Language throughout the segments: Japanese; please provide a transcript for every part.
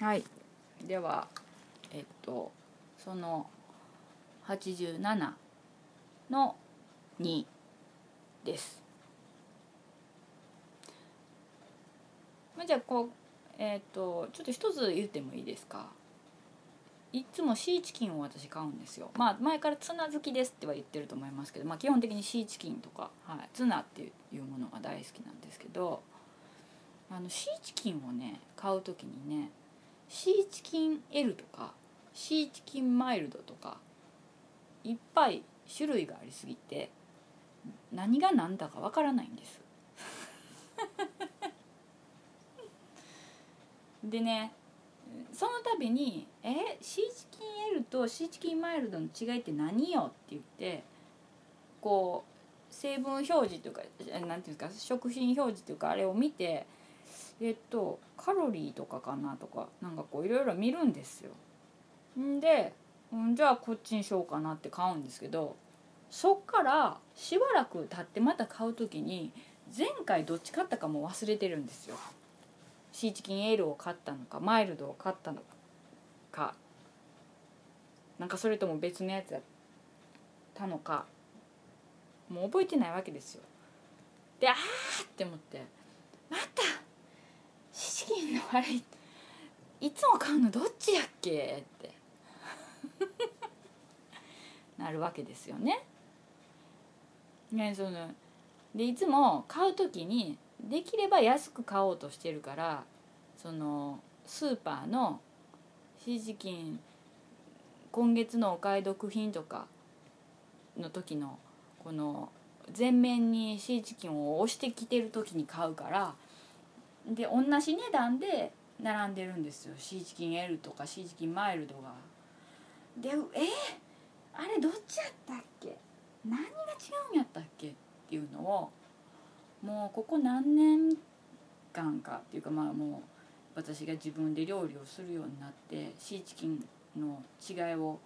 はい。ではえっとその87の2です。じゃあこうえっとちょっと一つ言ってもいいですか？いつもシーチキンを私買うんですよ。まあ前からツナ好きですっては言ってると思いますけど、まあ、基本的にシーチキンとか、はい、ツナっていうものが大好きなんですけどあのシーチキンをね買う時にねシーチキン L とかシーチキンマイルドとかいっぱい種類がありすぎて何が何だかわからないんです でねその度に「えシーチキン L とシーチキンマイルドの違いって何よ?」って言ってこう成分表示というか何ていうんですか食品表示というかあれを見てえっとカロリーとかかなとかなんかこういろいろ見るんですよ。んでんじゃあこっちにしようかなって買うんですけどそっからしばらく経ってまた買う時に前回どっち買ったかも忘れてるんですよ。シーチキンエールを買ったのかマイルドを買ったのかなんかそれとも別のやつやったのかもう覚えてないわけですよ。であーって思ってまたシーチキンのあれいつも買うのどっちやっけ？って なるわけですよね。ねそのでいつも買う時にできれば安く買おうとしてるからそのスーパーのシーチキン今月のお買い得品とかの時のこの全面にシーチキンを押してきてる時に買うからで同じ値段で並んでるんですよ。シーチキン L とかシーチキンマイルドが。でえあれどっちやったっけ？何が違うんやったっけっていうのをもうここ何年間かっていうかまあもう私が自分で料理をするようになってシーチキンの違いを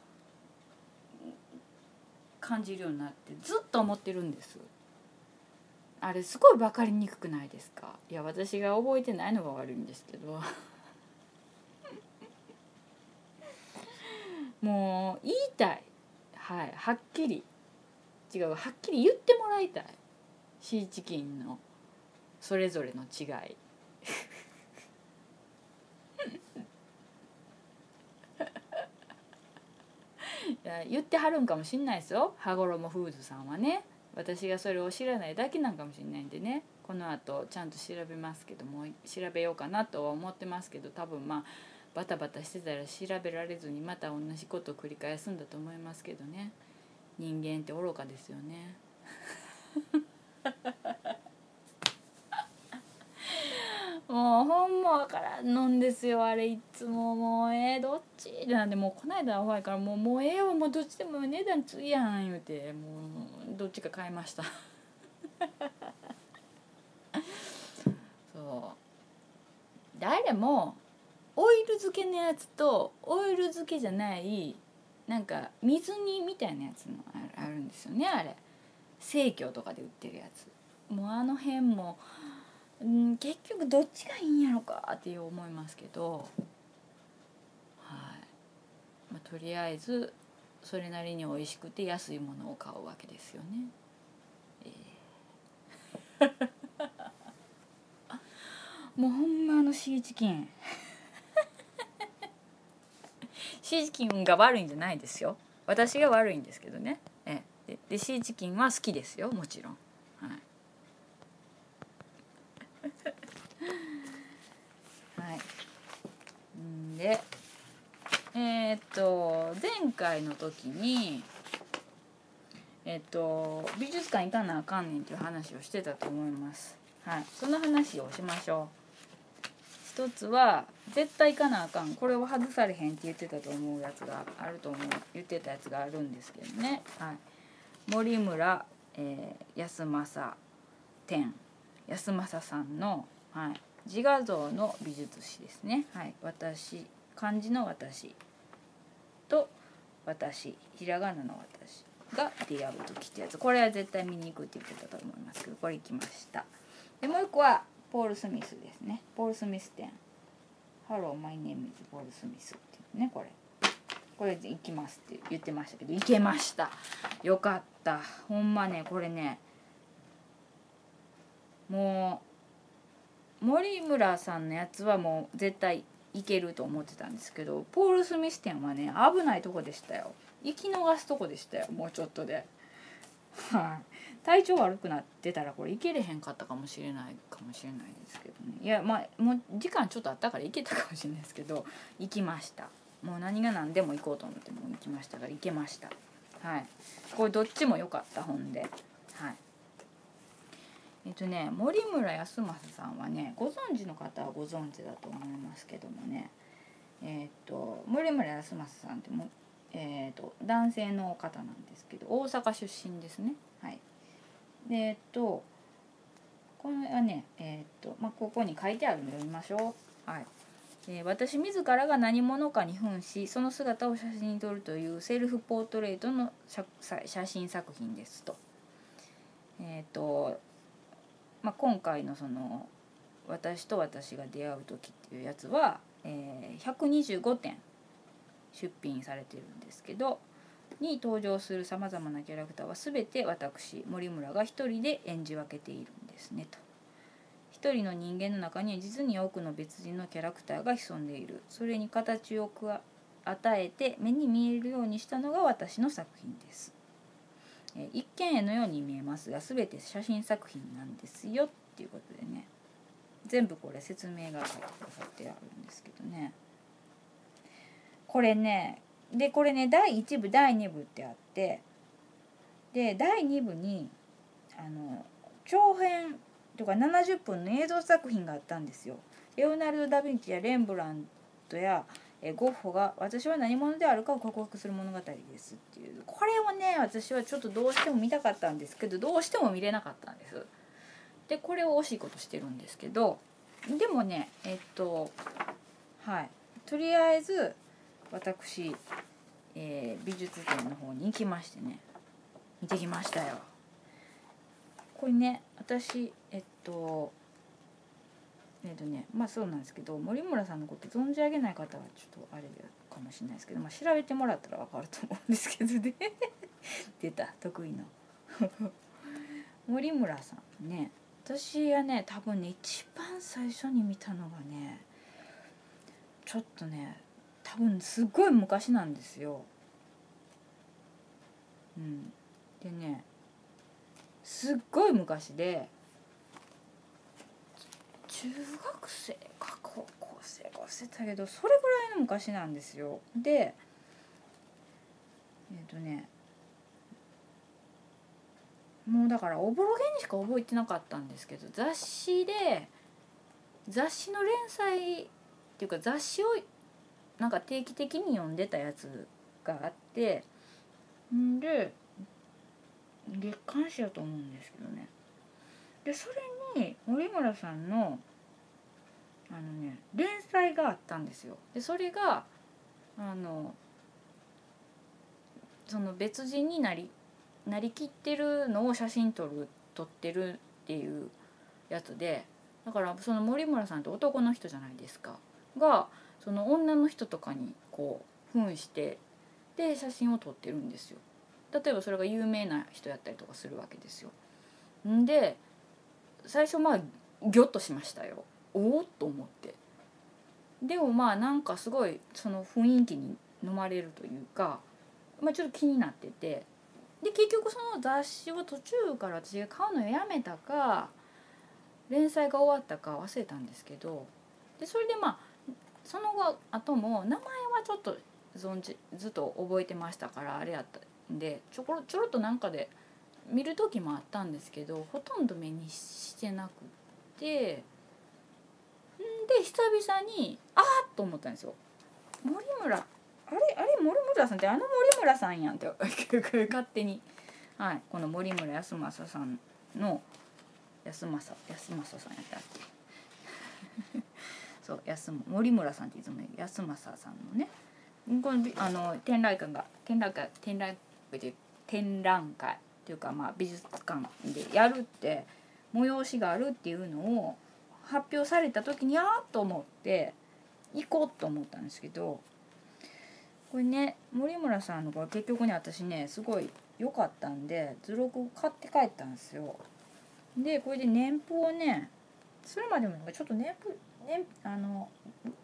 感じるようになってずっと思ってるんです。あれすごい分かりにくくないですか？いや私が覚えてないのが悪いんですけど。もう言いたい。はい。はっきり。違うはっきり言ってもらいたい。シーチキンの。それぞれの違い。言ってはるんかもしんないですよ。羽衣フーズさんはね。私がそれを知らないだけなんかもしれないんでね。このあとちゃんと調べますけども調べようかなとは思ってますけど多分まあバタバタしてたら調べられずにまた同じことを繰り返すんだと思いますけどね。人間って愚かですよね。もうほんまわからんのんですよあれいつも。もうえー、どっち？なんでもうこないだ怖いからもうもうええわもうどっちでも値段ついやん言うてもうどっちか買いました。そう。誰もオイル漬けのやつとオイル漬けじゃないなんか水煮みたいなやつのあるんですよねあれ。生協とかで売ってるやつ。もうあの辺もうん結局どっちがいいんやろかっていう思いますけど。はい。まあ、とりあえずそれなりに美味しくて安いものを買うわけですよね。えー もうほんまあのシーチキン。シーチキンが悪いんじゃないですよ。私が悪いんですけどね。え。ででシーチキンは好きですよもちろん。はいはいでえー、っと前回の時にえっと美術館行かなあかんねんっていう話をしてたと思います。はい。その話をしましょう。一つは絶対行かなあかん。これを外されへんって言ってたと思うやつがあると思う。言ってたやつがあるんですけどね、はい、森村、えー、安政展安政さんの、はい、自画像の美術史ですね、はい、私漢字の私。と私。ひらがなの私。が出会う時ってやつ。これは絶対見に行くって言ってたと思いますけどこれ行きました。でもう一個はポール・スミスですね。ポール・スミス展「Hello, my name is Paul Smith」っていうねこれ。これで行きますって言ってましたけど行けました。よかった。ほんまねこれねもう森村さんのやつはもう絶対いけると思ってたんですけどポール・スミス店はね危ないとこでしたよ。行き逃すとこでしたよもうちょっとで。はい。体調悪くなってたらこれ行けれへんかったかもしれないかもしれないですけどね。いやまあもう時間ちょっとあったから行けたかもしれないですけど行きました。もう何が何でも行こうと思ってもう行きましたから行けました。はい。これどっちも良かった本で。はい。えっとね森村康政さんはねご存知の方はご存知だと思いますけどもね。えっと森村康政さんってもえっと男性の方なんですけど大阪出身ですね。はい。でえっとこれはねえっとまあここに書いてあるの読みましょう。はい。え私自らが何者かに扮しその姿を写真に撮るというセルフポートレートの写写真作品ですと。えっ、と、まあ、今回のその「私と私が出会う時」っていうやつは、えー125点出品されてるんですけどに登場するさまざまなキャラクターは全て私森村が一人で演じ分けているんですねと。一人の人間の中には実に多くの別人のキャラクターが潜んでいるそれに形を与えて目に見えるようにしたのが私の作品ですえ一見絵のように見えますが全て写真作品なんですよっていうことでね全部これ説明が書いてくださってあるんですけどねこれねでこれね第1部第2部ってあってで第2部にあの長編とか70分の映像作品があったんですよ。レオナルド・ダ・ヴィンチやレンブラントやえゴッホが「私は何者であるかを告白する物語です」っていうこれをね私はちょっとどうしても見たかったんですけどどうしても見れなかったんです。でこれを惜しいことしてるんですけどでもねえっとはいとりあえず私、えー美術展の方に行きましてね見てきましたよ。これね私えっとえっとねまあそうなんですけど森村さんのこと存じ上げない方はちょっとあれかもしれないですけど、まあ、調べてもらったら分かると思うんですけどね。出た得意の。森村さんね私はね多分ね一番最初に見たのがねちょっとね多分すごい昔なんですよ。うん、でねすっごい昔で中学生か高校生か忘れたけどそれぐらいの昔なんですよ。でえっ、とねもうだからおぼろげにしか覚えてなかったんですけど雑誌で雑誌の連載っていうか雑誌をなんか定期的に読んでたやつがあってんで月刊誌やと思うんですけどね。でそれに森村さんのあのね連載があったんですよ。でそれがあのその別人になりなりきってるのを写真撮る撮ってるっていうやつでだからその森村さんって男の人じゃないですか。がその女の人とかにこう扮してで写真を撮ってるんですよ。例えばそれが有名な人やったりとかするわけですよ。んで最初まあギョッとしましたよ。おおと思って。でもまあなんかすごいその雰囲気に飲まれるというか、まあ、ちょっと気になってて。で結局その雑誌を途中から私が買うのをやめたか連載が終わったか忘れたんですけど。でそれでまあその後後も名前はちょっと存じずっと覚えてましたからあれやったんでちょころちょろっとなんかで見る時もあったんですけどほとんど目にしてなくって。で久々にあっと思ったんですよ。森村あれあれ森村さんってあの森村さんやんって 勝手に。はいこの森村康政さんの康政康政さんやったっけ。そう安森村さんっていつも言う安政さんのね。このあの展覧会が展覧会展覧会で展覧会っていうかまあ美術館でやるって催しがあるっていうのを発表された時にあーっと思って行こうと思ったんですけどこれね森村さんのが結局ね私ねすごい良かったんで図録を買って帰ったんですよ。でこれで年譜をねそれまでもなんかちょっと年譜ねあの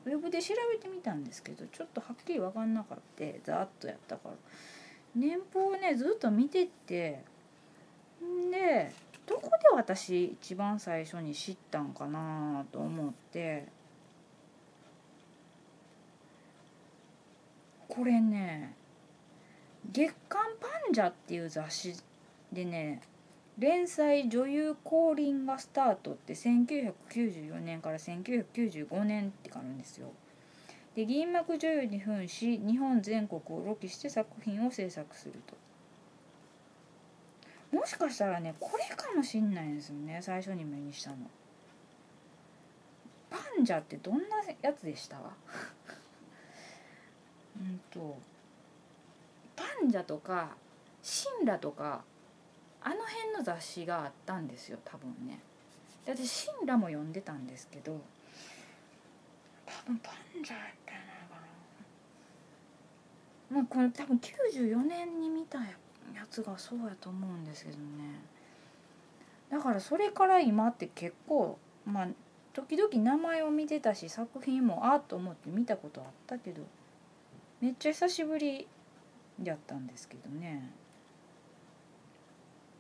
ウェブで調べてみたんですけどちょっとはっきり分かんなかったざーっとやったから。年俸をねずっと見てってんでどこで私一番最初に知ったんかなと思ってこれね「月刊パンジャ」っていう雑誌でね連載女優降臨がスタートって1994年から1995年ってあるんですよ。で銀幕女優に扮し日本全国をロケして作品を制作すると。もしかしたらねこれかもしんないんですよね最初に目にしたの。パンジャってどんなやつでした？うんとパンジャとかシンラとかあの辺の雑誌があったんですよ多分ね。で私シンラも読んでたんですけど多分パンジャったんやないかな。まあこれ多分94年に見たややつがそうやと思うんですけどね。だからそれから今って結構まあ時々名前を見てたし作品もあっと思って見たことあったけどめっちゃ久しぶりやったんですけどね。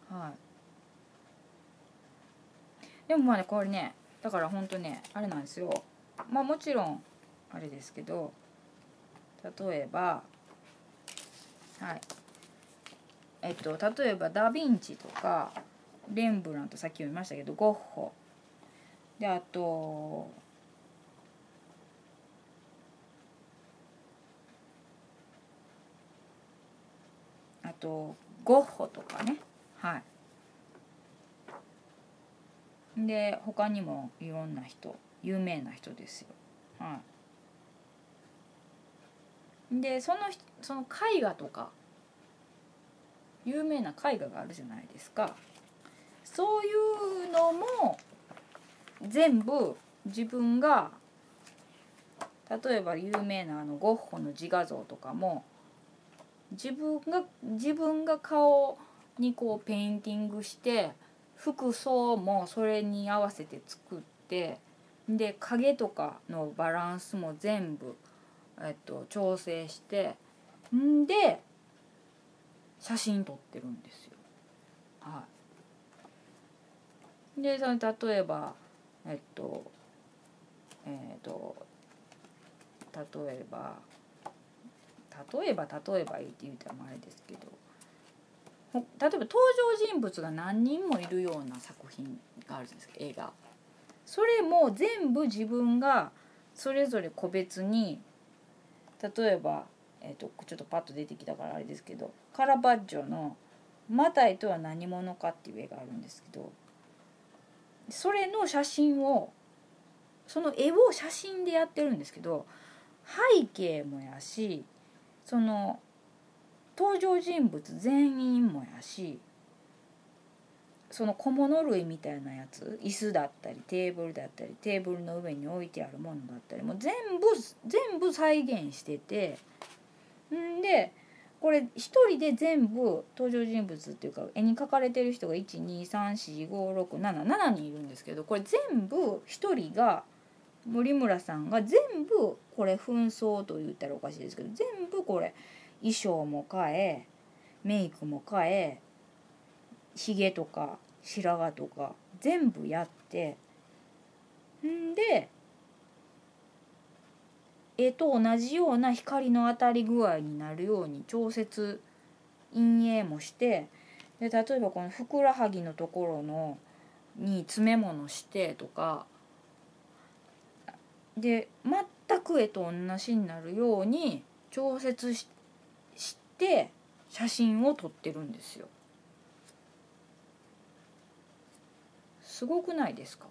はい。でもまあねこれねだからほんとねあれなんですよ。まあもちろんあれですけど例えばはい。えっと例えばダ・ヴィンチとかレンブラントさっき読みましたけどゴッホ。であとあとゴッホとかね。はい。で他にもいろんな人有名な人ですよ。はい。でそのその絵画とか有名な絵画があるじゃないですか。そういうのも全部自分が例えば有名なあのゴッホの自画像とかも自分が自分が顔にこうペインティングして服装もそれに合わせて作ってで影とかのバランスも全部、えっと、調整してんで写真撮ってるんですよ。はい、でその例えばえっとえっと例えば例えば例えばいいって言うたらあれですけど例えば登場人物が何人もいるような作品があるじゃないですか映画。それも全部自分がそれぞれ個別に例えば、えーと、ちょっとパッと出てきたからあれですけどカラバッジョの「マタイとは何者か」っていう絵があるんですけどそれの写真をその絵を写真でやってるんですけど背景もやしその登場人物全員もやしその小物類みたいなやつ椅子だったりテーブルだったりテーブルの上に置いてあるものだったりも全部全部再現しててんでこれ一人で全部登場人物っていうか絵に描かれてる人が1234567人いるんですけどこれ全部一人が森村さんが全部これ紛争と言ったらおかしいですけど全部これ衣装も変えメイクも変えひげとか白髪とか全部やってんで絵と同じような光の当たり具合になるように調節陰影もしてで例えばこのふくらはぎのところのに詰め物してとかで全く絵と同じになるように調節して写真を撮ってるんですよ。すごくないですか？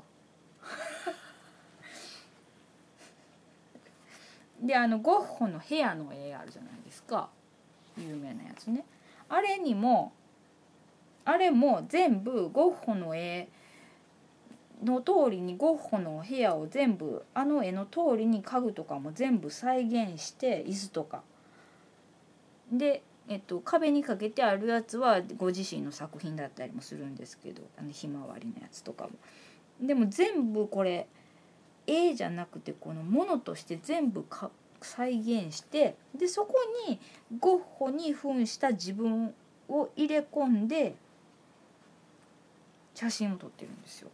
であのゴッホの部屋の絵あるじゃないですか。有名なやつね。あれにもあれも全部ゴッホの絵の通りにゴッホの部屋を全部あの絵の通りに家具とかも全部再現して椅子とか。で、えっと、壁にかけてあるやつはご自身の作品だったりもするんですけどあのひまわりのやつとかも。でも全部これ絵じゃなくてこのものとして全部か再現してでそこにゴッホに扮した自分を入れ込んで写真を撮ってるんですよ。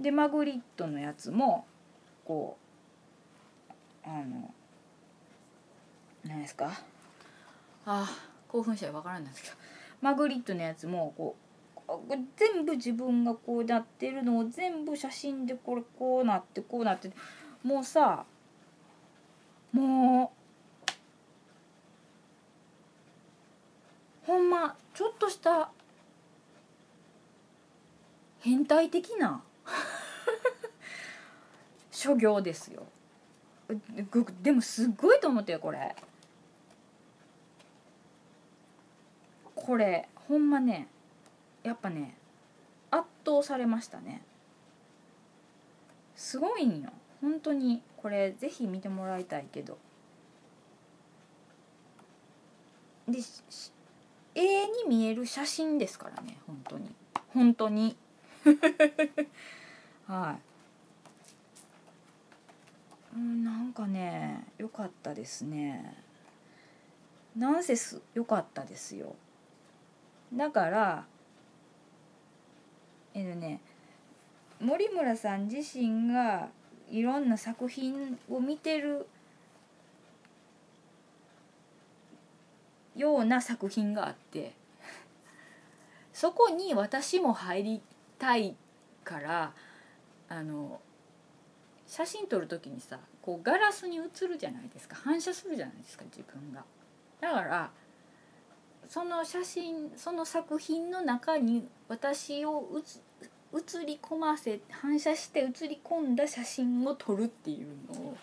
でマグリットのやつもこうあの何ですか？あ興奮したら分からないんですけど。マグリットのやつもこう全部自分がこうやってるのを全部写真でこれこうなってこうなってもうさもうほんまちょっとした変態的な 諸行ですよ。でもすっごいと思ってよこれ。これほんまねやっぱね圧倒されましたね。すごいんよ。本当に。これぜひ見てもらいたいけど。で絵に見える写真ですからね。本当に。本当に。はい。うんなんかね良かったですね。なんせす良かったですよ。だからえっとね森村さん自身がいろんな作品を見てるような作品があってそこに私も入りたいからあの写真撮る時にさこうガラスに映るじゃないですか反射するじゃないですか自分が。だからその写真その作品の中に私を映り込ませ反射して映り込んだ写真を撮るっていうのを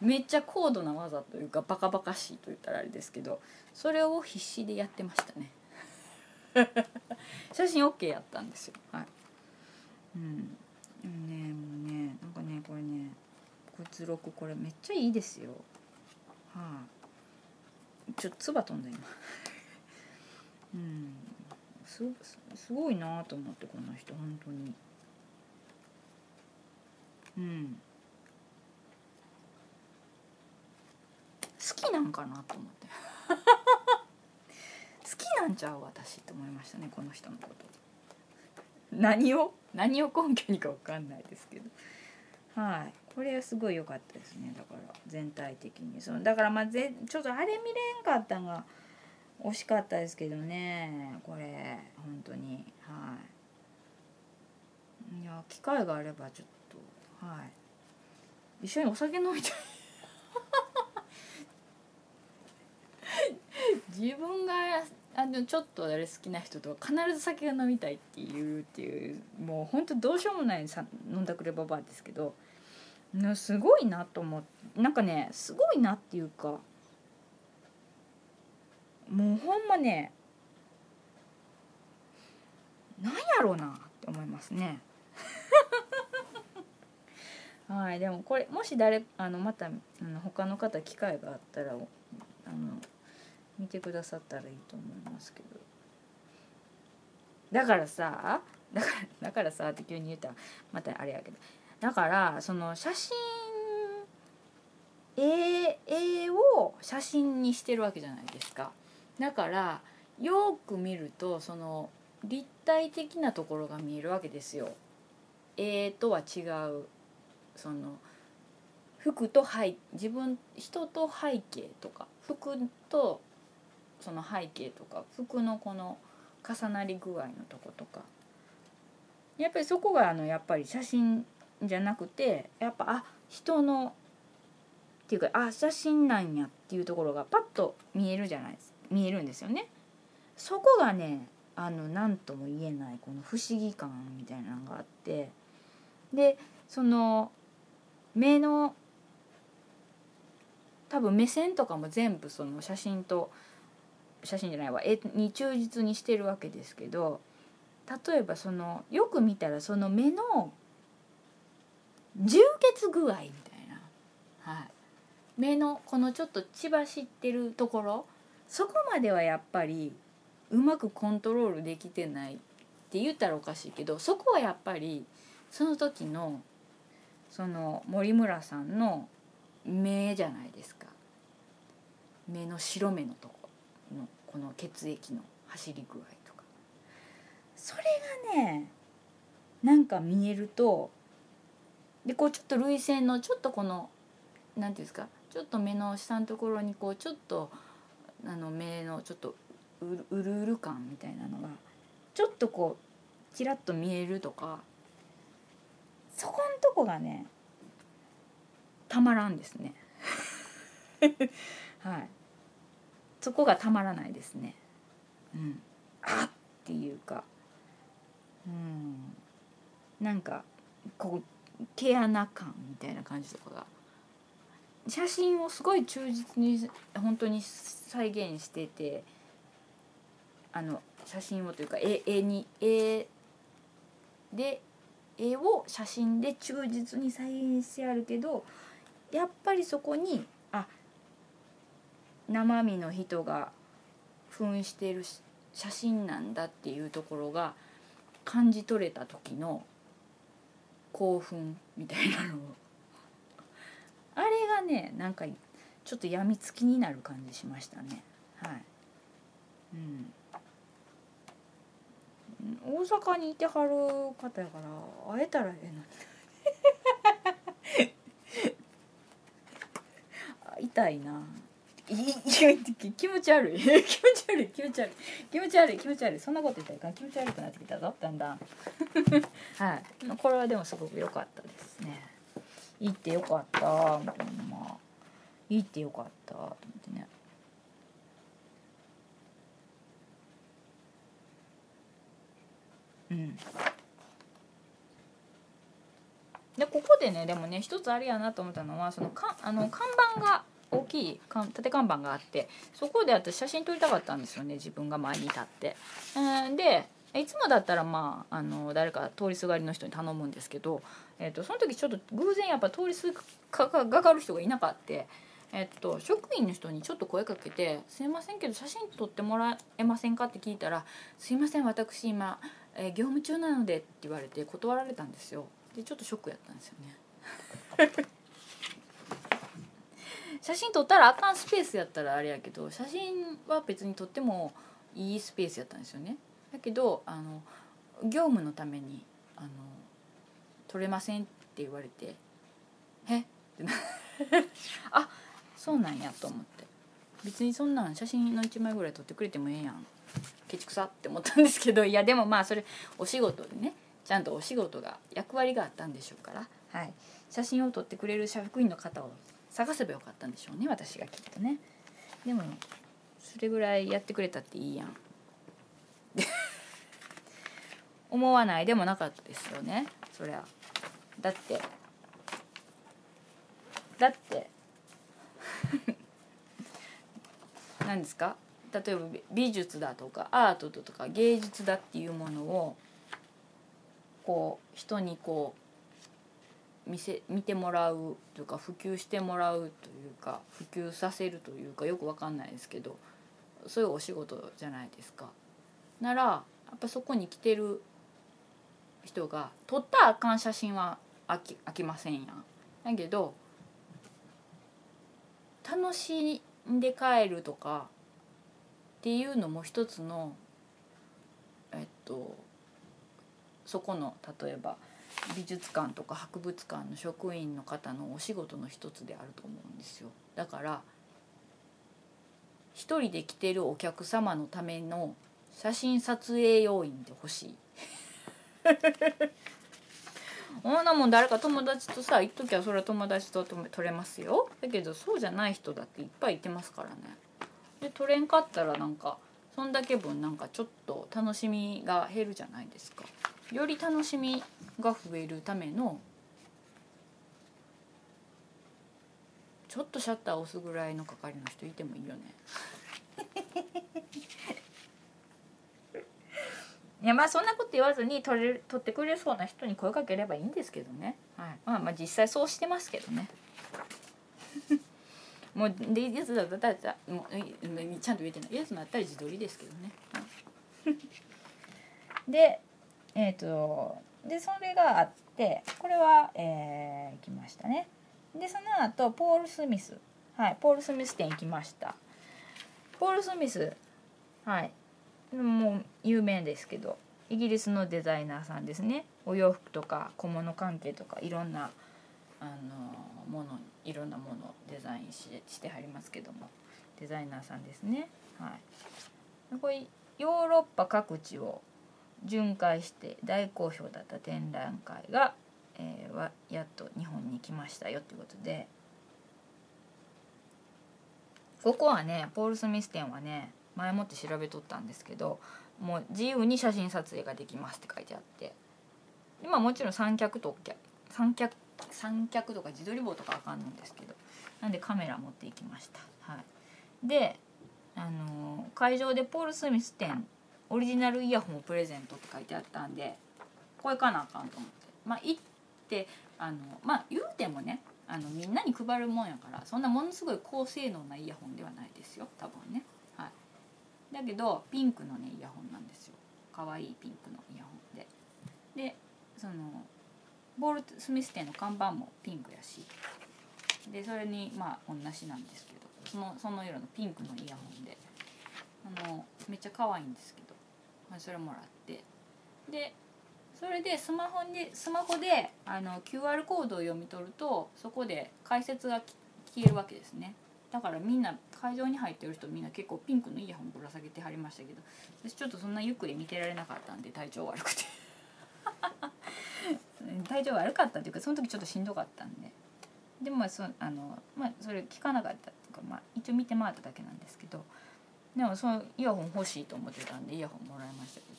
めっちゃ高度な技というかバカバカしいと言ったらあれですけどそれを必死でやってましたね。写真 OK やったんですよ。はい。うん。ねもうねなんかねこれね骨録これめっちゃいいですよ。はい、ちょっと唾飛んだ今。うん。すすごいなと思ってこの人本当に。うん。好きなんかなと思って。好きなんちゃう私って思いましたねこの人のこと。何を？何を根拠にか分かんないですけど。はい。これはすごい良かったですね。だから全体的に。そのだからまあぜちょっとあれ見れんかったんが惜しかったですけどねこれ。本当に。はい。いや機会があればちょっと。はい。一緒にお酒飲みたい。自分があのちょっとあれ好きな人とは必ず酒が飲みたいっていうっていうもうほんとどうしようもないさ飲んだくればばですけどすごいなと思って。なんかねすごいなっていうかもうほんまねなんやろうなって思いますね。はいでもこれもし誰あのまたあの他の方機会があったらあの見てくださったらいいと思いますけど。だからさだからだからさって急に言ったらまたあれやけど。だからその写真絵絵を写真にしてるわけじゃないですかだからよく見るとその立体的なところが見えるわけですよ。絵とは違う。その服と背自分人と背景とか服とその背景とか服のこの重なり具合のとことか。やっぱりそこがあのやっぱり写真じゃなくてやっぱあ人のっていうかあ写真なんやっていうところがパッと見えるじゃないですか。見えるんですよね。そこがねあの何とも言えないこの不思議感みたいなのがあって。でその目の多分目線とかも全部その写真と写真じゃないわ。絵に忠実にしてるわけですけど例えばそのよく見たらその目の充血具合みたいな、はい、目のこのちょっと血走ってるところそこまではやっぱりうまくコントロールできてないって言ったらおかしいけどそこはやっぱりその時のその森村さんの目じゃないですか。目の白目のとこのこの血液の走り具合とか。それがねなんか見えるとでこうちょっと涙腺のちょっとこの何ていうんですかちょっと目の下のところにこうちょっとあの目のちょっとうるうる感みたいなのがちょっとこうちらっと見えるとかそこんとこがねたまらんですね。はい。そこがたまらないですね。うん。あっていうかうん。なんかこう毛穴感みたいな感じとかが写真をすごい忠実に本当に再現しててあの写真をというか絵絵に絵で絵を写真で忠実に再現してあるけどやっぱりそこにあ生身の人が扮してる写真なんだっていうところが感じ取れた時の興奮みたいなのをあれがねなんかちょっとやみつきになる感じしましたね。はい、うん、大阪にいてはる方やから会えたらええのに。痛いな。い 気持ち悪い。気持ち悪い気持ち悪い。気持ち悪い気持ち悪い。そんなこと言ったらいかん。気持ち悪くなってきたぞだんだん。はい。これはでもすごく良かったですね。行ってよかったみたいな。まあ行ってよかったと思ってね。うん。でここでねでもね一つあれやなと思ったのはそのかあの看板が大きい縦看板があってそこで私写真撮りたかったんですよね自分が前に立って。でいつもだったらまああの誰か通りすがりの人に頼むんですけど、えーと、その時ちょっと偶然やっぱ通りすがかる人がいなかった。えっと、職員の人にちょっと声かけて「すいませんけど写真撮ってもらえませんか?」って聞いたら「すいません私今、えー、業務中なので」って言われて断られたんですよでちょっとショックやったんですよね 写真撮ったらあかんスペースやったらあれやけど写真は別に撮ってもいいスペースやったんですよねだけどあの業務のためにあの取れませんって言われてえ？ってなあそうなんやと思って。別にそんなん写真の1枚ぐらい撮ってくれてもええやん。ケチくさって思ったんですけどいやでもまあそれお仕事でねちゃんとお仕事が役割があったんでしょうから、はい、写真を撮ってくれる職員の方を探せばよかったんでしょうね私がきっとね。でもそれぐらいやってくれたっていいやん思わないでもなかったですよね。そりゃ。だって。だって。何ですか？例えば美術だとかアートとか芸術だっていうものをこう人にこう見せ見てもらうというか普及してもらうというか普及させるというかよく分かんないですけどそういうお仕事じゃないですか。ならやっぱそこに来てる人が撮ったらあかん写真は飽き飽きませんやん。だけど楽しんで帰るとかっていうのも一つのえっとそこの例えば美術館とか博物館の職員の方のお仕事の一つであると思うんですよだから一人で来てるお客様のための写真撮影要員で欲しいほんなもん誰か友達とさ行っときゃそれは友達と撮れますよ。だけどそうじゃない人だっていっぱいいてますからね。で撮れんかったらなんかそんだけ分なんかちょっと楽しみが減るじゃないですか。より楽しみが増えるためのちょっとシャッター押すぐらいの係の人いてもいいよね。いやまあそんなこと言わずに取れ取ってくれそうな人に声かければいいんですけどね、はい、まあまあ実際そうしてますけどね。もうでいつだったらもうちゃんと言えてない。いつだったら自撮りですけどね、はい、でえっ、ー、とでそれがあってこれはえー、行きましたね。でその後ポール・スミス。はい。ポール・スミス店行きました。ポール・スミス。はい。もう有名ですけどイギリスのデザイナーさんですね。お洋服とか小物関係とかいろんなあのものいろんなものをデザインししてはりますけどもデザイナーさんですね。はい。これヨーロッパ各地を巡回して大好評だった展覧会が、えー、はやっと日本に来ましたよということで。ここはねポール・スミス店はね前もって調べとったんですけどもう自由に写真撮影ができますって書いてあって今もちろん三脚と三脚三脚とか自撮り棒とかあかんのんですけどなんでカメラ持っていきました。はい、で、あのー、会場でポール・スミス店オリジナルイヤホンをプレゼントって書いてあったんでこれかなあかんと思ってまあ行ってあのまあ言うてもねあのみんなに配るもんやからそんなものすごい高性能なイヤホンではないですよ多分ね。だけどピンクのねイヤホンなんですよ。可愛いピンクのイヤホンで。でそのボールスミス店の看板もピンクやし。でそれにまあ同じなんですけどそのその色のピンクのイヤホンで。あのめっちゃ可愛いんですけど、まあ、それもらって。でそれでスマホにスマホであの QR コードを読み取るとそこで解説が消えるわけですね。だからみんな会場に入ってる人みんな結構ピンクのイヤホンぶら下げてはりましたけど私ちょっとそんなゆっくり見てられなかったんで体調悪くて。体調悪かったっていうかその時ちょっとしんどかったんで。でもそあの、まあ、それ聞かなかったっていうか、まあ、一応見て回っただけなんですけどでもそのイヤホン欲しいと思ってたんでイヤホンもらいましたけどね。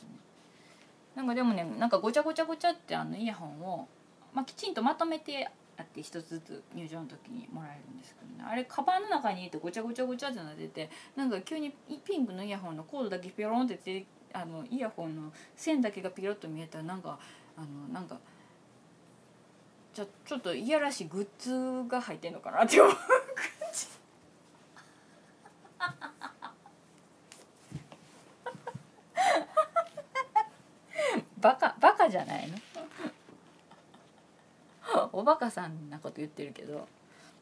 なんかでもねなんかごちゃごちゃごちゃってあのイヤホンを、まあ、きちんとまとめてあって一つずつ入場の時にもらえるんですけどねあれカバンの中に入れてごちゃごちゃごちゃってなっててなんか急にピンクのイヤホンのコードだけピョロンっててあのイヤホンの線だけがピロッと見えたらなんかあのなんかちょちょっといやらしいグッズが入ってんのかなって思う感じ。バカバカじゃないの？おバカさんなこと言ってるけど、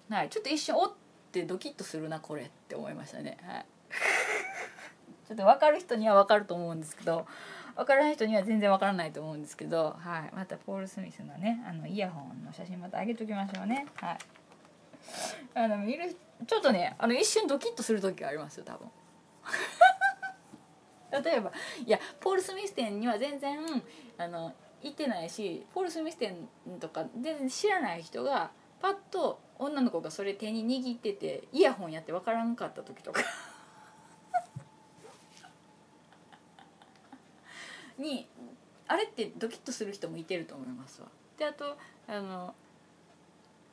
はい、ちょっと一瞬おってドキッとするなこれって思いましたね。はい、ちょっと分かる人には分かると思うんですけど分からない人には全然分からないと思うんですけど、はい、またポール・スミスのねあのイヤホンの写真また上げときましょうね。はいあの見るちょっとねあの一瞬ドキッとする時がありますよ多分 例えばいやポール・スミス店には全然あの行ってないしポール・スミス店とか全然知らない人がパッと女の子がそれ手に握っててイヤホンやって分からんかった時とか にあれってドキッとする人もいてると思いますわ。であとあの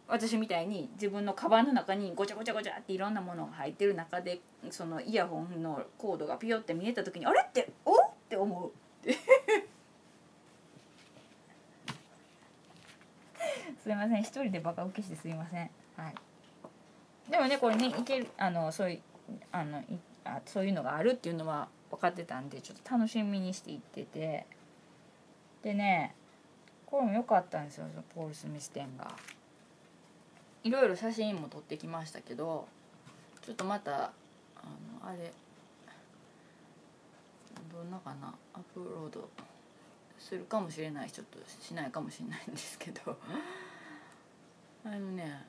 私みたいに自分のカバンの中にごちゃごちゃごちゃっていろんなものが入ってる中でそのイヤホンのコードがピヨって見えた時にあれっておって思う すいません。一人でバカ受けしてすいません。はい。でもねこれねいけるあのそういうあのあそういうのがあるっていうのは分かってたんでちょっと楽しみにして行ってて。でねこれも良かったんですよポール・スミス店が。いろいろ写真も撮ってきましたけどちょっとまたあのあれどんなかなアップロードするかもしれない。ちょっとしないかもしれないんですけど。あのね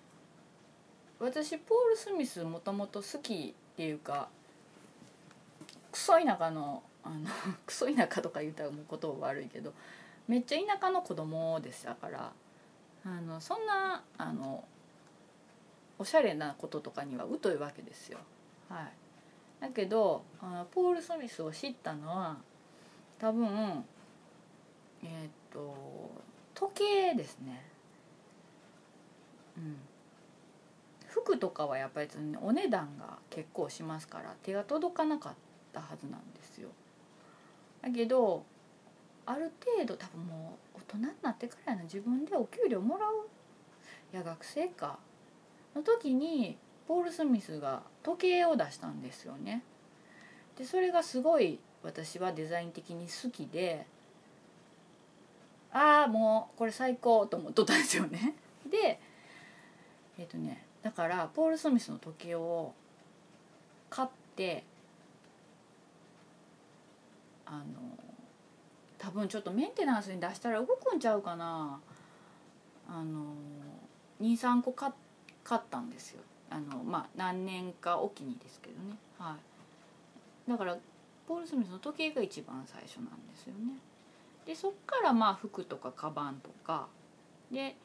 私ポール・スミスもともと好きっていうかクソ田舎のあの クソ田舎とか言ったらもう言葉悪いけどめっちゃ田舎の子供でしたからあのそんなあのおしゃれなこととかには疎いわけですよ。はい、だけどあのポール・スミスを知ったのは多分えっ、と時計ですね。うん、服とかはやっぱりお値段が結構しますから手が届かなかったはずなんですよ。だけどある程度多分もう大人になってからの自分でお給料もらう？いや学生か。の時にポール・スミスが時計を出したんですよね。でそれがすごい私はデザイン的に好きでああもうこれ最高と思っとったんですよね。でえっ、とねだからポール・スミスの時計を買ってあの多分ちょっとメンテナンスに出したら動くんちゃうかな。あの23個買買ったんですよ。あのまあ何年かおきにですけどね。はい。だからポール・スミスの時計が一番最初なんですよね。でそっからまあ服とかカバンとか。で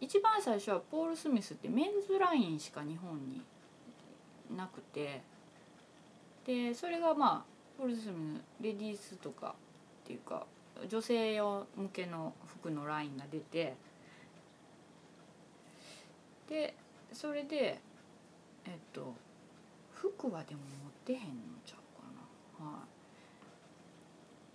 一番最初はポール・スミスってメンズラインしか日本になくてでそれがまあポール・スミスレディースとかっていうか女性用向けの服のラインが出てでそれでえっと服はでも持ってへんのちゃうかな。は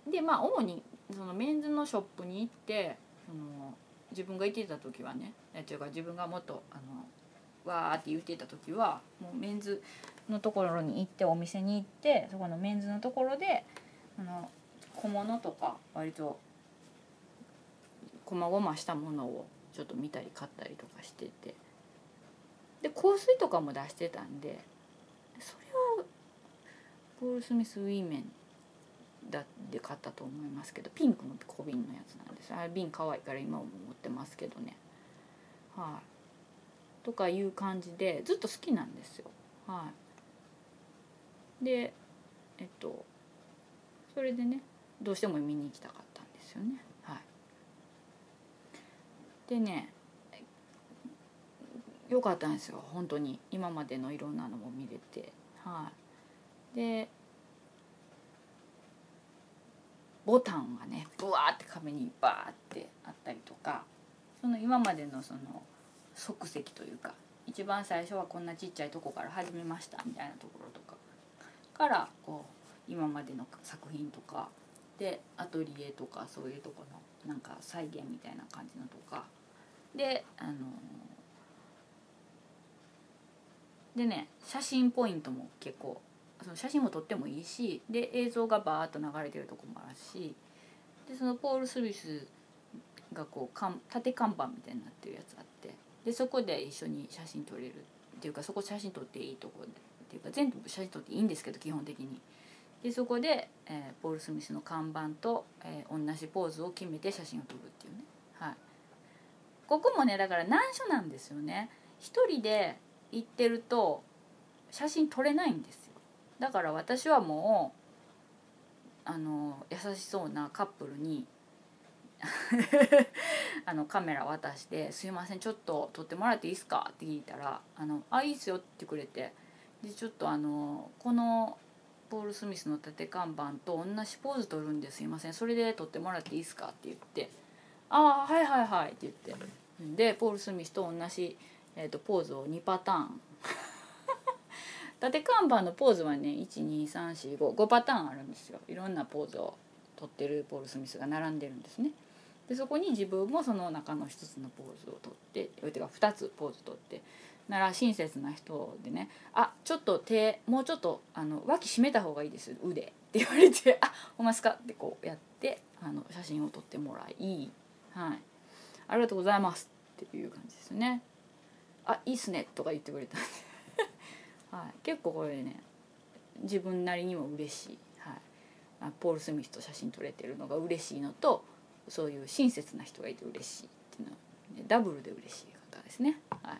い。でまあ主にそのメンズのショップに行ってその自分が行ってた時はねっていうか自分がもっとあのわーって言ってた時はもうメンズのところに行ってお店に行ってそこのメンズのところであの小物とか割とこまごましたものをちょっと見たり買ったりとかしてて。で香水とかも出してたんでそれはポール・スミス・ウィーメンだで買ったと思いますけどピンクの小瓶のやつなんです。あ瓶可愛いから今も持ってますけどね。はい。とかいう感じでずっと好きなんですよ。はい。でえっとそれでねどうしても見に行きたかったんですよね。はい。でねよかったんですよ。本当に。今までのいろんなのも見れて。はい。でボタンがねブワーって壁にバーってあったりとかその今までのその即席というか一番最初はこんなちっちゃいとこから始めましたみたいなところとかからこう今までの作品とかでアトリエとかそういうとこのなんか再現みたいな感じのとかであのでね写真ポイントも結構その写真も撮ってもいいしで映像がバーッと流れてるとこもあるしでそのポール・スミスがこうかん縦看板みたいになってるやつあってでそこで一緒に写真撮れるっていうかそこ写真撮っていいとこっていうか全部写真撮っていいんですけど基本的に。でそこで、えー、ポール・スミスの看板と、えー、同じポーズを決めて写真を撮るっていうね、はい、ここもねだから難所なんですよね。一人で行ってると写真撮れないんですよ。だから私はもうあの優しそうなカップルに あのカメラ渡して「すいませんちょっと撮ってもらっていいですか?」って聞いたら「あのあいいっすよ」って言ってくれてでちょっとあのこのポール・スミスの縦看板と同じポーズ撮るんですいませんそれで撮ってもらっていいですか?」って言って「ああはいはいはい」って言ってでポール・スミスと同じ、えー、とポーズを2パターン縦看板のポーズはね123455パターンあるんですよ。いろんなポーズを撮ってるポール・スミスが並んでるんですね。でそこに自分もその中の一つのポーズを撮っててか2つポーズ撮ってなら親切な人でね「あちょっと手もうちょっとあの脇締めた方がいいです腕」って言われて「あほんますか?」ってこうやってあの写真を撮ってもらい「はい、ありがとうございます」っていう感じですね。あいいっすね。とか言ってくれたんで。はい、結構これね自分なりにも嬉しい、はい、ポール・スミスと写真撮れてるのが嬉しいのとそういう親切な人がいて嬉しいっていうのは、ね、ダブルで嬉しい方ですね。は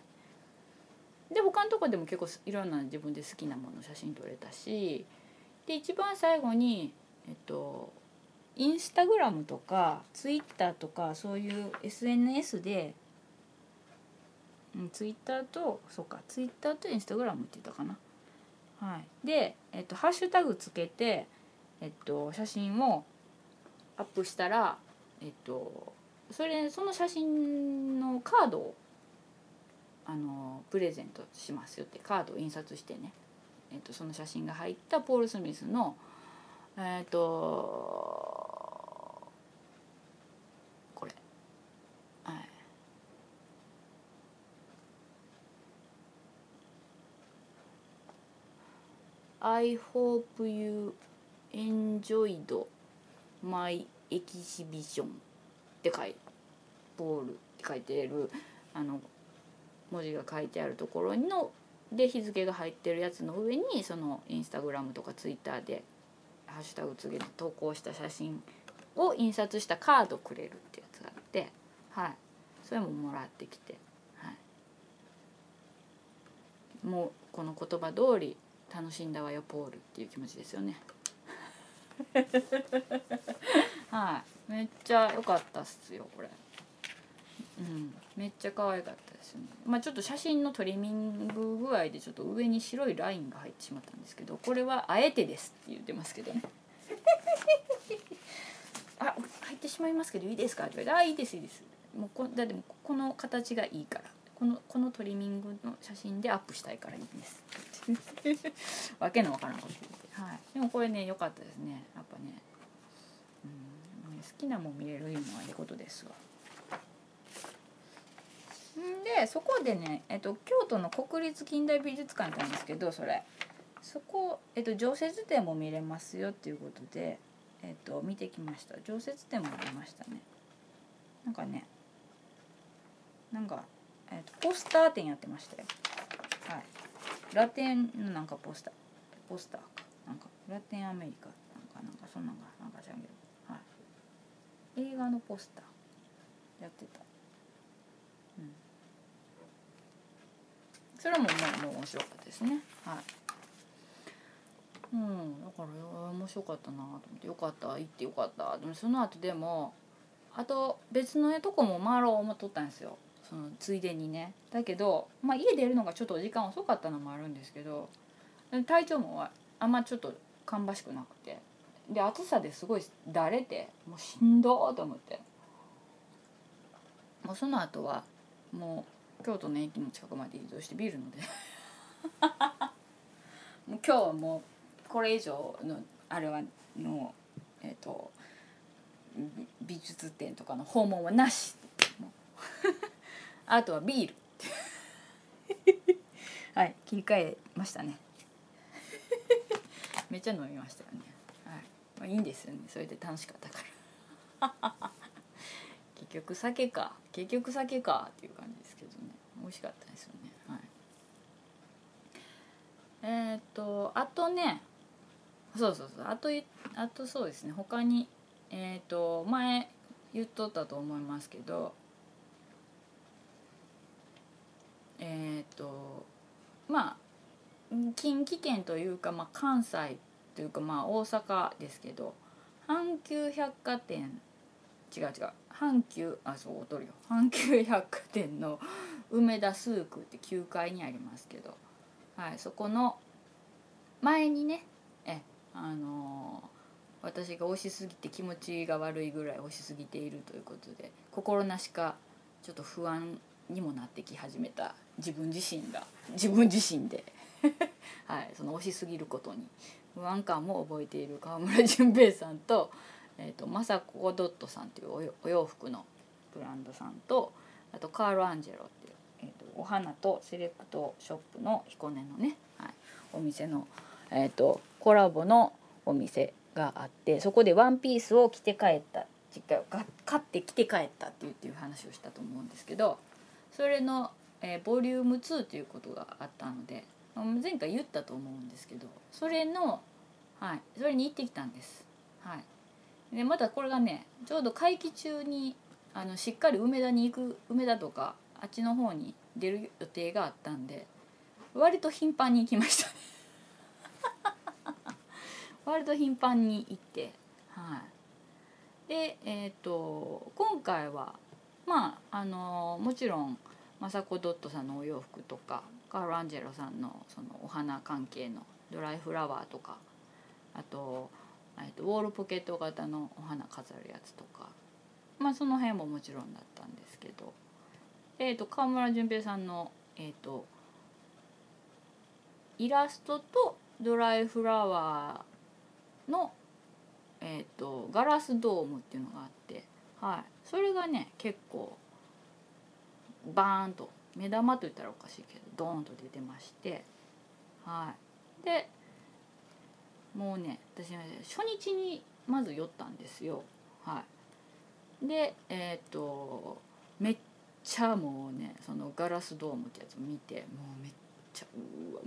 い、で他のとこでも結構いろんな自分で好きなもの写真撮れたしで一番最後にえっとインスタグラムとかツイッターとかそういう SNS でうん、ツイッターとそうかツイッターとインスタグラムって言ったかな。はい。で、えっと、ハッシュタグつけて、えっと、写真をアップしたらえっとそれその写真のカードをあのプレゼントしますよってカードを印刷してね、えっと、その写真が入ったポール・スミスのえっと I hope you enjoyed my exhibition って書いボールって書いてるあの文字が書いてあるところので日付が入ってるやつの上にそのインスタグラムとかツイッターで「ハッシュタグつけて投稿した写真を印刷したカードくれるってやつがあってはい。それももらってきて、はい、もうこの言葉通り楽しんだわよポールっていう気持ちですよね。はいめっちゃ良かったっすよこれ。うんめっちゃ可愛かったですよね。まあちょっと写真のトリミング具合でちょっと上に白いラインが入ってしまったんですけどこれはあえてですって言ってますけどね。あ入ってしまいますけどいいですか?」って言われて「あいいですいいです」もうこだってもこの形がいいからこのこのトリミングの写真でアップしたいからいいです わけのわからんこと言って、はい、でもこれね良かったですね。やっぱね、うん、好きなもん見れるいうのはいいことですわ。んでそこでね、えっと、京都の国立近代美術館なんですけどそれ。そこ、えっと、常設展も見れますよっていうことでえっ、と見てきました。常設展もありましたね。なんかねなんか、えーと、ポスター展やってましたよ。ラテンのなんかポスター。ポスターか。なんかラテンアメリカなんかなんかそんなんがなんかじゃんけど。はい。映画のポスターやってた。うん。それももうもう面白かったですね。はい。うん。だから面白かったなと思って。よかった行ってよかった。でもその後でもあと別のとこも回ろう思っとったんですよ。そのついでにね。だけど、まあ、家出るのがちょっと時間遅かったのもあるんですけど体調もあんまちょっと芳しくなくて。で暑さですごいだれてもうしんどーと思って。もうその後はもう京都の駅の近くまで移動してビールので。もう今日はもうこれ以上のあれはのえっ、ー、と美術展とかの訪問はなし。あとはビール。はい切り替えましたね。めっちゃ飲みましたよね。はい、まあ、いいんですよね。それで楽しかったから。結局酒か。結局酒かっていう感じですけどね。美味しかったですよね。はい。えっ、とあとねそうそうそう。あとあとそうですね。他にえっ、と前言っとったと思いますけどえっ、とまあ近畿圏というか、まあ、関西というか、まあ、大阪ですけど阪急百貨店違う違う阪急あそう踊るよ。阪急百貨店の 梅田スークって9階にありますけど、はい、そこの前にねえあの私が押しすぎて気持ちが悪いぐらい押しすぎているということで心なしかちょっと不安にもなってき始めた自分自身が自分自身で はい、その押しすぎることに不安感も覚えている川村淳平さんと,、えーと、雅子ドットさんというお洋服のブランドさんとあとカール・アンジェロっていう、えーと、お花とセレクトショップの彦根のね、はい、お店の。えーと、コラボのお店があってそこでワンピースを着て帰った実家を買って着て帰ったっていうっていう話をしたと思うんですけどそれの、えー、ボリューム2ということがあったので前回言ったと思うんですけどそれの、はい、それに行ってきたんです。はい、でまたこれがねちょうど会期中にあのしっかり梅田に行く梅田とかあっちの方に出る予定があったんで割と頻繁に行きましたね。割と頻繁に行ってはい。でえっ、ー、と今回はまああのもちろん雅子ドットさんのお洋服とかカール・アンジェロさんのそのお花関係のドライフラワーとかあと,、えーと、ウォールポケット型のお花飾るやつとかまあその辺ももちろんだったんですけどえ、ー、と川村淳平さんのえ、ー、とイラストとドライフラワーの、えーと、ガラスドームっていうのがあって、はい、それがね結構バーンと目玉といったらおかしいけどドーンと出てまして、はい、でもうね私はね初日にまず寄ったんですよ。はい。でえっ、とめっちゃもうねそのガラスドームってやつ見てもうめっちゃうわ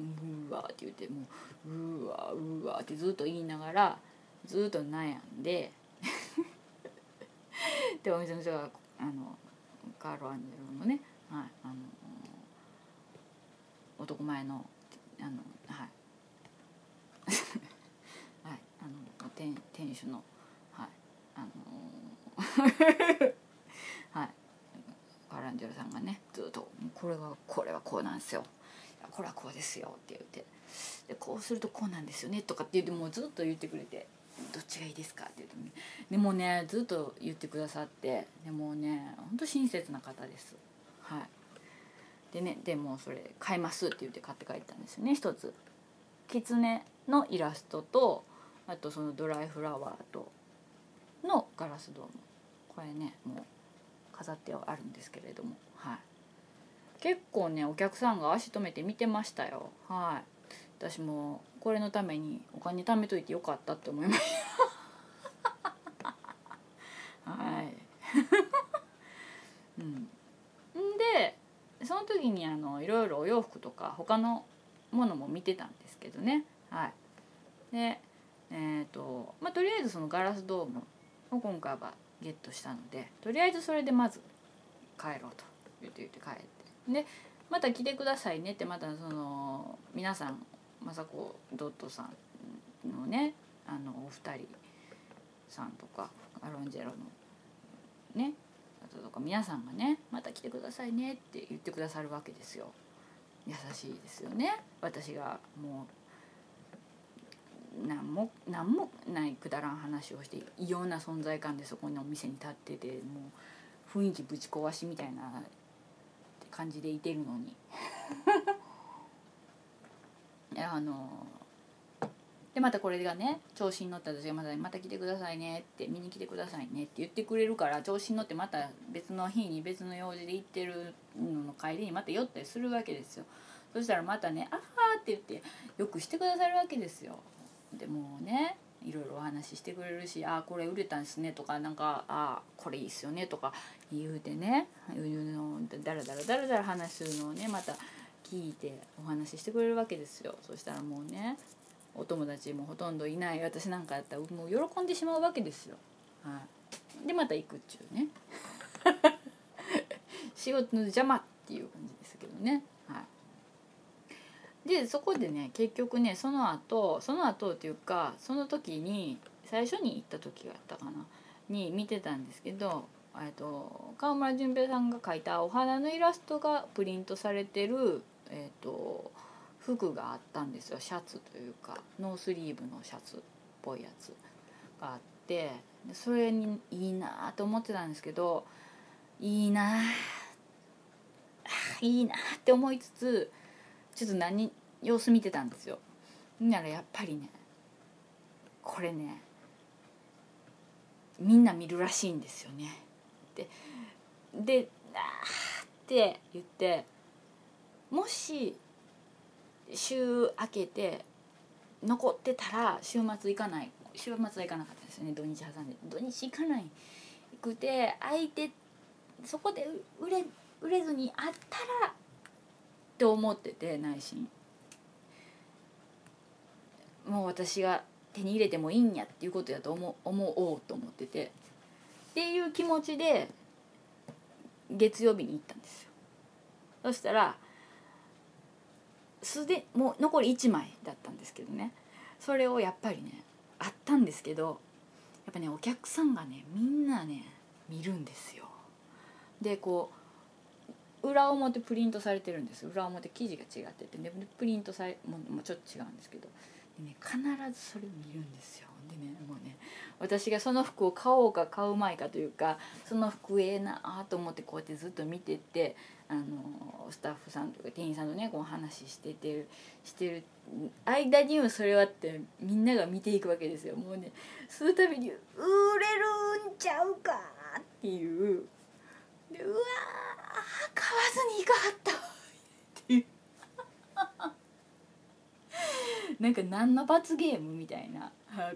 うわって言ってもううわうわってずっと言いながらずっと悩んで でお店の人があのカーロ・アンジェロのね、はい、あの男前のあのはい。はいあの店店主のはいあのはい。カ ーロ・アンジェロさんがねずっと「これはこれはこうなんですよ」これはこうですよ」って言って。でこうするとこうなんですよねとかって言ってもうずっと言ってくれて「どっちがいいですか?」って言ってでもねずっと言ってくださってでもねほんと親切な方です。はい。でねでもそれ買いますって言って買って帰ったんですよね一つ。狐のイラストとあとそのドライフラワーとのガラスドーム。これねもう飾ってはあるんですけれども。はい。結構ねお客さんが足止めて見てましたよ。はい。私もこれのためにお金貯めといてよかったって思いました はい。うん。でその時にあのいろいろお洋服とか他のものも見てたんですけどね。はい。でえっ、とまあとりあえずそのガラスドームを今回はゲットしたのでとりあえずそれでまず帰ろうと言って言って帰って。でまた来てくださいねってまたその皆さん雅子ドットさんのねあのお二人さんとかアロンジェロのねあととか皆さんがね「また来てくださいね」って言ってくださるわけですよ。優しいですよね。私がもう何も何もないくだらん話をして異様な存在感でそこのお店に立っててもう雰囲気ぶち壊しみたいな感じでいてるのに。あのでまたこれがね調子に乗った私がまた「また来てくださいね」って「見に来てくださいね」って言ってくれるから調子に乗ってまた別の日に別の用事で行ってるのの帰りにまた寄ったりするわけですよ。そしたらまたね「あはー」って言ってよくしてくださるわけですよ。でもうねいろいろお話ししてくれるし「ああこれ売れたんですね」とかなんか「ああこれいいっすよね」とか言うてねだらだらだらだら話するのをねまた聞いてお話ししてくれるわけですよ。そしたらもうねお友達もほとんどいない。私なんかやったらもう喜んでしまうわけですよ。はい、でまた行くっちゅうね。仕事の邪魔っていう感じですけどね。はい、でそこでね結局ねその後その後っていうかその時に最初に行った時があったかな。に見てたんですけどと川村淳平さんが描いたお花のイラストがプリントされてるえっと服があったんですよ。シャツというかノースリーブのシャツっぽいやつがあってそれにいいなと思ってたんですけどいいないいなって思いつつちょっと何様子見てたんですよ。ならやっぱりねこれねみんな見るらしいんですよね。でで「ああ」って言ってもし週明けて残ってたら週末行かない週末は行かなかったですよね土日挟んで土日行かないくて相手そこで売れ売れずにあったらって思ってて内心。もう私が手に入れてもいいんやっていうことやと思思おうと思っててっていう気持ちで月曜日に行ったんですよ。そしたらすでもう残り1枚だったんですけどね。それをやっぱりねあったんですけどやっぱねお客さんがねみんなね見るんですよ。でこう裏表プリントされてるんです裏表生地が違ってて、ね、プリントされもうちょっと違うんですけど。で、ね、必ずそれを見るんですよ。でねもうね私がその服を買おうか買うまいかというかその服ええなあと思ってこうやってずっと見ててあのスタッフさんとか店員さんとねこう話しててしてる間にもそれはってみんなが見ていくわけですよもうねするたびに「売れるんちゃうか」っていうでうわ買わずにいかはったっていうなんか何の罰ゲームみたいな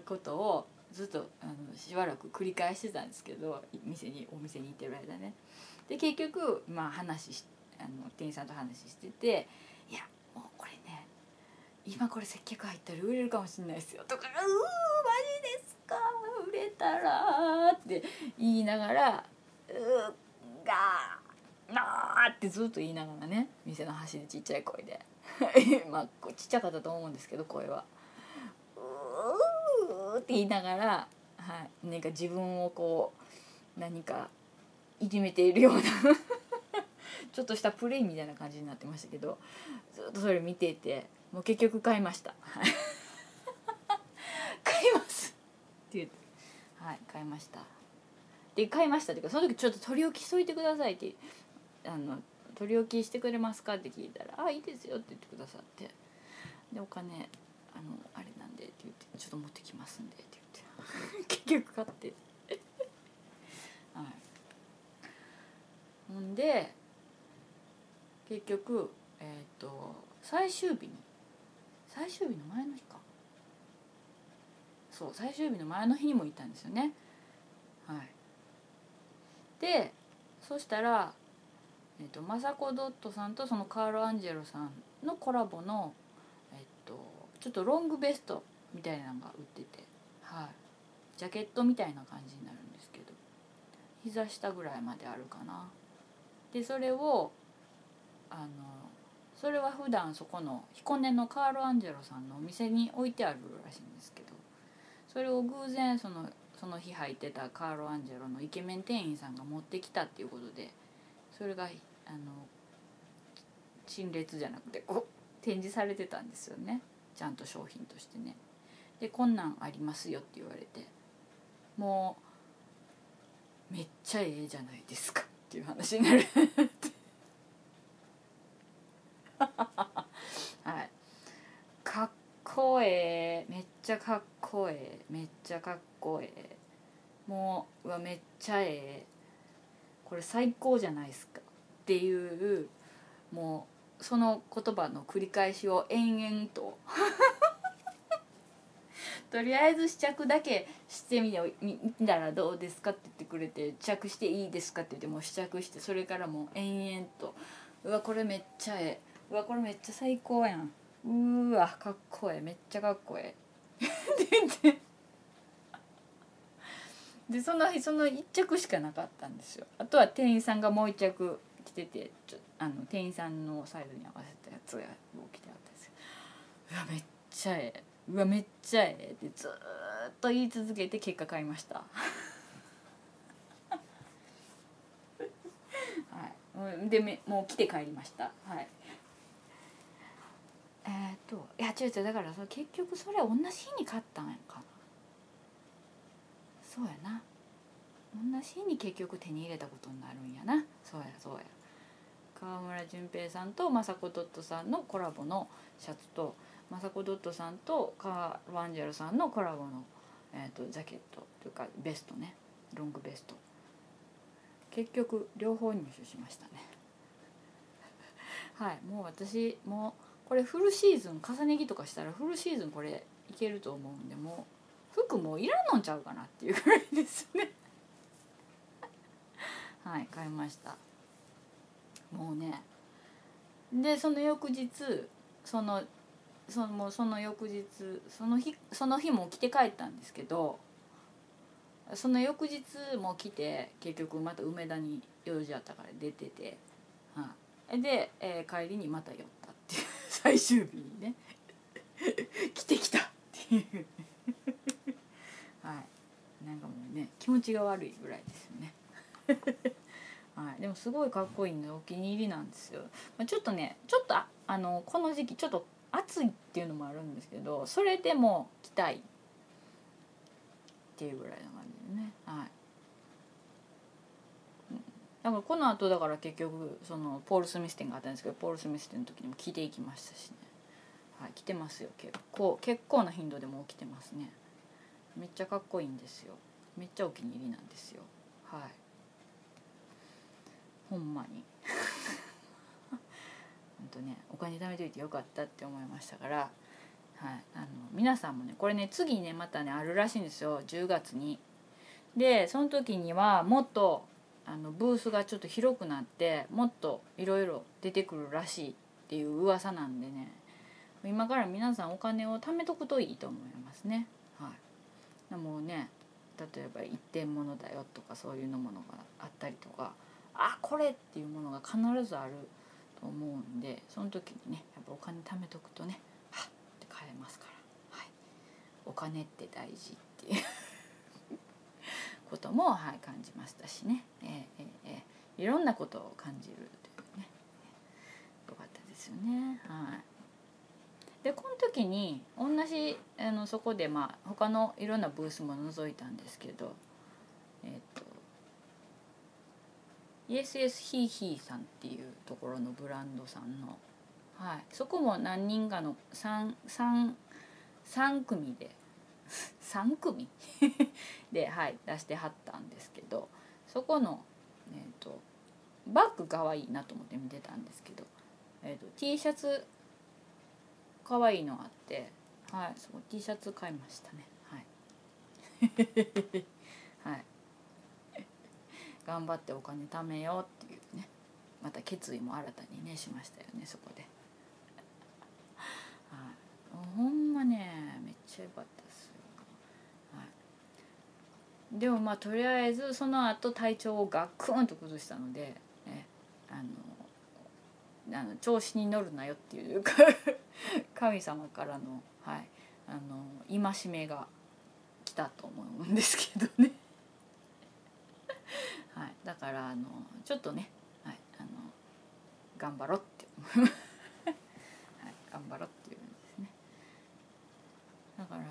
ことをずっとあのしばらく繰り返してたんですけど店にお店に行ってる間ねで結局まあ話しあの店員さんと話してて「いやもうこれね今これ接客入ったら売れるかもしれないですよ」とか「うーマジですか？売れたら」って言いながら「うーがーなー」ってずっと言いながらね店の端でちっちゃい声で まあちっちゃかったと思うんですけど声は。うーって言いながら、はい、なんか自分をこう何かいじめているような。ちょっとしたプレイみたいな感じになってましたけどずっとそれ見ていてもう結局買いました。買います。って言って。はい買いました。で買いましたっていうかその時ちょっと取り置きしといてくださいってあの取り置きしてくれますかって聞いたら「あいいですよ」って言ってくださって。でお金あのあれなんでって言って「ちょっと持ってきますんで」って言って。結局買ってはいほんで結局えっ、と最終日に最終日の前の日か。そう最終日の前の日にも行ったんですよね。はい。でそしたらえっ、とマサコドットさんとそのカール・アンジェロさんのコラボのえっ、とちょっとロングベストみたいなのが売っててはい。ジャケットみたいな感じになるんですけど膝下ぐらいまであるかな。でそれをあのそれは普段そこの彦根のカール・アンジェロさんのお店に置いてあるらしいんですけどそれを偶然そのその日入ってたカール・アンジェロのイケメン店員さんが持ってきたっていうことでそれがあの陳列じゃなくてこう展示されてたんですよねちゃんと商品としてね。でこんなんありますよって言われてもうめっちゃええじゃないですかっていう話になる。はい。かっこええ。めっちゃかっこええ。めっちゃかっこええ。もううわめっちゃええ。これ最高じゃないですか。っていうもうその言葉の繰り返しを延々と。とりあえず試着だけしてみたらどうですかって言ってくれて試着していいですかって言ってもう試着してそれからもう延々と「うわこれめっちゃええうわこれめっちゃ最高やんうわかっこええめっちゃかっこええ」って言ってでその日その1着しかなかったんですよ。あとは店員さんがもう1着着ててちょあの店員さんのサイズに合わせたやつが着てあったんですようわめっちゃええうわめっちゃええってずっと言い続けて結果買いました。はい。でもう来て帰りました。はい。えー、っといや違う違うだからそ結局それ同じ日に買ったんやかな。そうやな。同じ日に結局手に入れたことになるんやな。そうやそうや。川村淳平さんと雅子ドットさんのコラボのシャツと雅子ドットさんとカー・ワンジェルさんのコラボの、えーと、ジャケットというかベストね。ロングベスト。結局両方入手しましたね。はい。もう私もうこれフルシーズン重ね着とかしたらフルシーズンこれいけると思うんでもう服もういらんのんちゃうかなっていうぐらいですね。はい。買いました。もうね。でその翌日そのそのその翌日その日その日も来て帰ったんですけどその翌日も来て結局また梅田に用事あったから出てて、はあ、で、えー、帰りにまた寄ったっていう 最終日にね。来てきたっていう。はい。なんかもうね気持ちが悪いぐらいですよね。はい、でもすごいかっこいいんでお気に入りなんですよ、まあ、ちょっとねちょっとあのこの時期ちょっと暑いっていうのもあるんですけどそれでも着たいっていうぐらいな感じでね。はい。だからこの後だから結局そのポール・スミス店があったんですけどポール・スミス店の時にも着ていきましたしね。はい着てますよ結構。結構な頻度でも着てますね。めっちゃかっこいいんですよ。めっちゃお気に入りなんですよ。はい。ほんまに。ほんとねお金貯めといてよかったって思いましたからはい、あの皆さんもねこれね次ねまたねあるらしいんですよ10月に。でその時にはもっとあのブースがちょっと広くなってもっといろいろ出てくるらしいっていう噂なんでね今から皆さんお金を貯めとくといいと思いますね。はい、もうね例えば一点物だよとかそういうのものがあったりとかあこれっていうものが必ずあると思うんでその時にねやっぱお金貯めとくとねはっって買えますから、はい、お金って大事っていうことも、はい、感じましたしね、えーえーえー、いろんなことを感じるというね。よかったですよね。はい。でこの時に同じあのそこでまあ他のいろんなブースも覗いたんですけどえっ、ー、とイエスエスヒーヒーさんっていうところのブランドさんの、はい、そこも何人かの 3, 3, 3組で。3組？で、はい、出してはったんですけど。そこの、えーと、バッグかわいいなと思って見てたんですけど、えーと、T シャツかわいいのあって。はいそこ T シャツ買いましたね。はい。頑張ってお金貯めようっていうねまた決意も新たにねしましたよねそこで。はい。ほんまねめっちゃ良かったですよ、はい、でもまあとりあえずその後体調をガクンと崩したので、ね、あのあの調子に乗るなよっていうか 神様からの,、はい、あの戒めが来たと思うんですけどね、だからあのちょっとね、はい、あの頑張ろうって、はい、頑張ろうっていうんですね。だからあ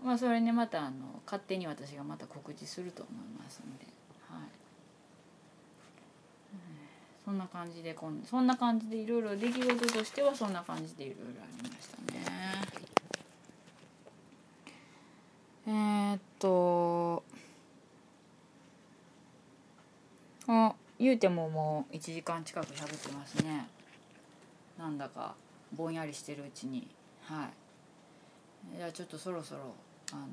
のまあそれねまたあの勝手に私がまた告知すると思いますんで。はい。そんな感じでこんそんな感じでいろいろ出来事としてはそんな感じでいろいろありましたね。えー、っとあ言うてももう1時間近く喋ってますね。なんだかぼんやりしてるうちに。はい。じゃあちょっとそろそろあの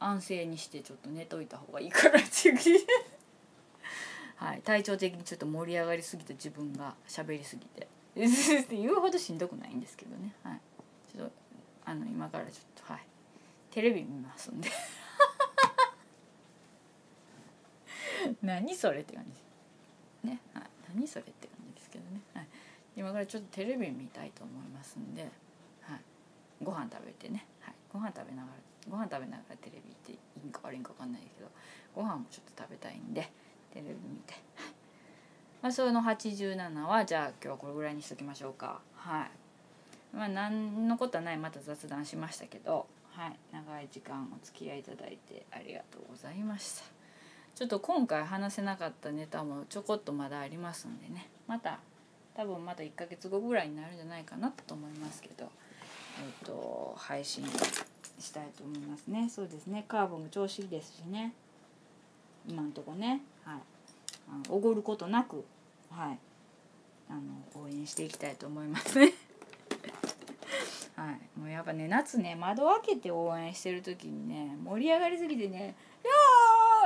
安静にしてちょっと寝といた方がいいからっていう はい。体調的にちょっと盛り上がりすぎて自分が喋りすぎて。言うほどしんどくないんですけどね。はい。ちょっとあの今からちょっとはい。テレビ見ますんで。何それって感じ。ね、はい、何それって感じですけどね、はい、今からちょっとテレビ見たいと思いますんで、はい、ご飯食べてね、はい、ご飯食べながらご飯食べながらテレビっていいんか悪いんか分かんないけどご飯もちょっと食べたいんでテレビ見て、はい。まあ、その87はじゃあ今日はこれぐらいにしときましょうか。はい。まあ何のことはない。また雑談しましたけどはい。長い時間お付き合いいただいてありがとうございました。ちょっと今回話せなかったネタもちょこっとまだありますんでね。また多分また1ヶ月後ぐらいになるんじゃないかなと思いますけど。えっ、と配信したいと思いますね。そうですね。カーブも調子いいですしね。今んとこね。はい。おごることなくはい。あの応援していきたいと思いますね。はい、もうやっぱね夏ね窓開けて応援してる時にね盛り上がりすぎてね「いや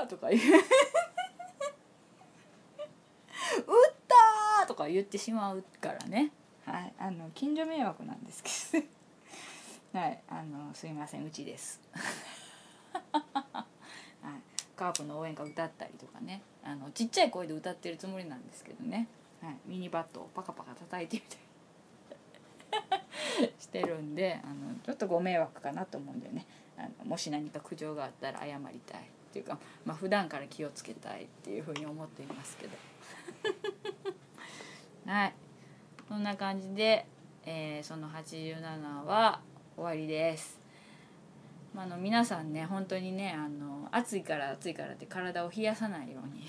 とか言う「打った!」とか言ってしまうからね、はい、あの近所迷惑なんですけど はい。あのすいませんうちです、はい、カープの応援歌歌ったりとかね。あのちっちゃい声で歌ってるつもりなんですけどね、はい、ミニバットをパカパカ叩いてみたりしてるんであのちょっとご迷惑かなと思うんでね。あのもし何か苦情があったら謝りたい。っていうかまあ普段から気をつけたいっていうふうに思っていますけど。はい。そんな感じで、えー、その87は終わりです。まあ、の皆さんね本当にねあの暑いから暑いからって体を冷やさないように。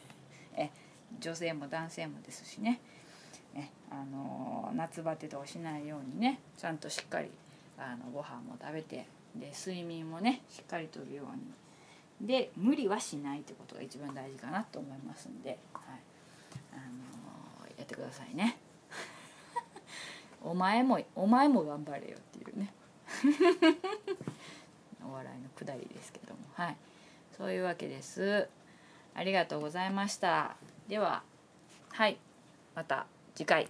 え女性も男性もですしね。えあの夏バテとかしないようにねちゃんとしっかりあのご飯も食べてで睡眠もねしっかりとるように。で無理はしないってことが一番大事かなと思いますんで、はい。あのー、やってくださいね。お前もお前も頑張れよっていうね。お笑いのくだりですけども。はい。そういうわけです。ありがとうございました。でははい。また次回。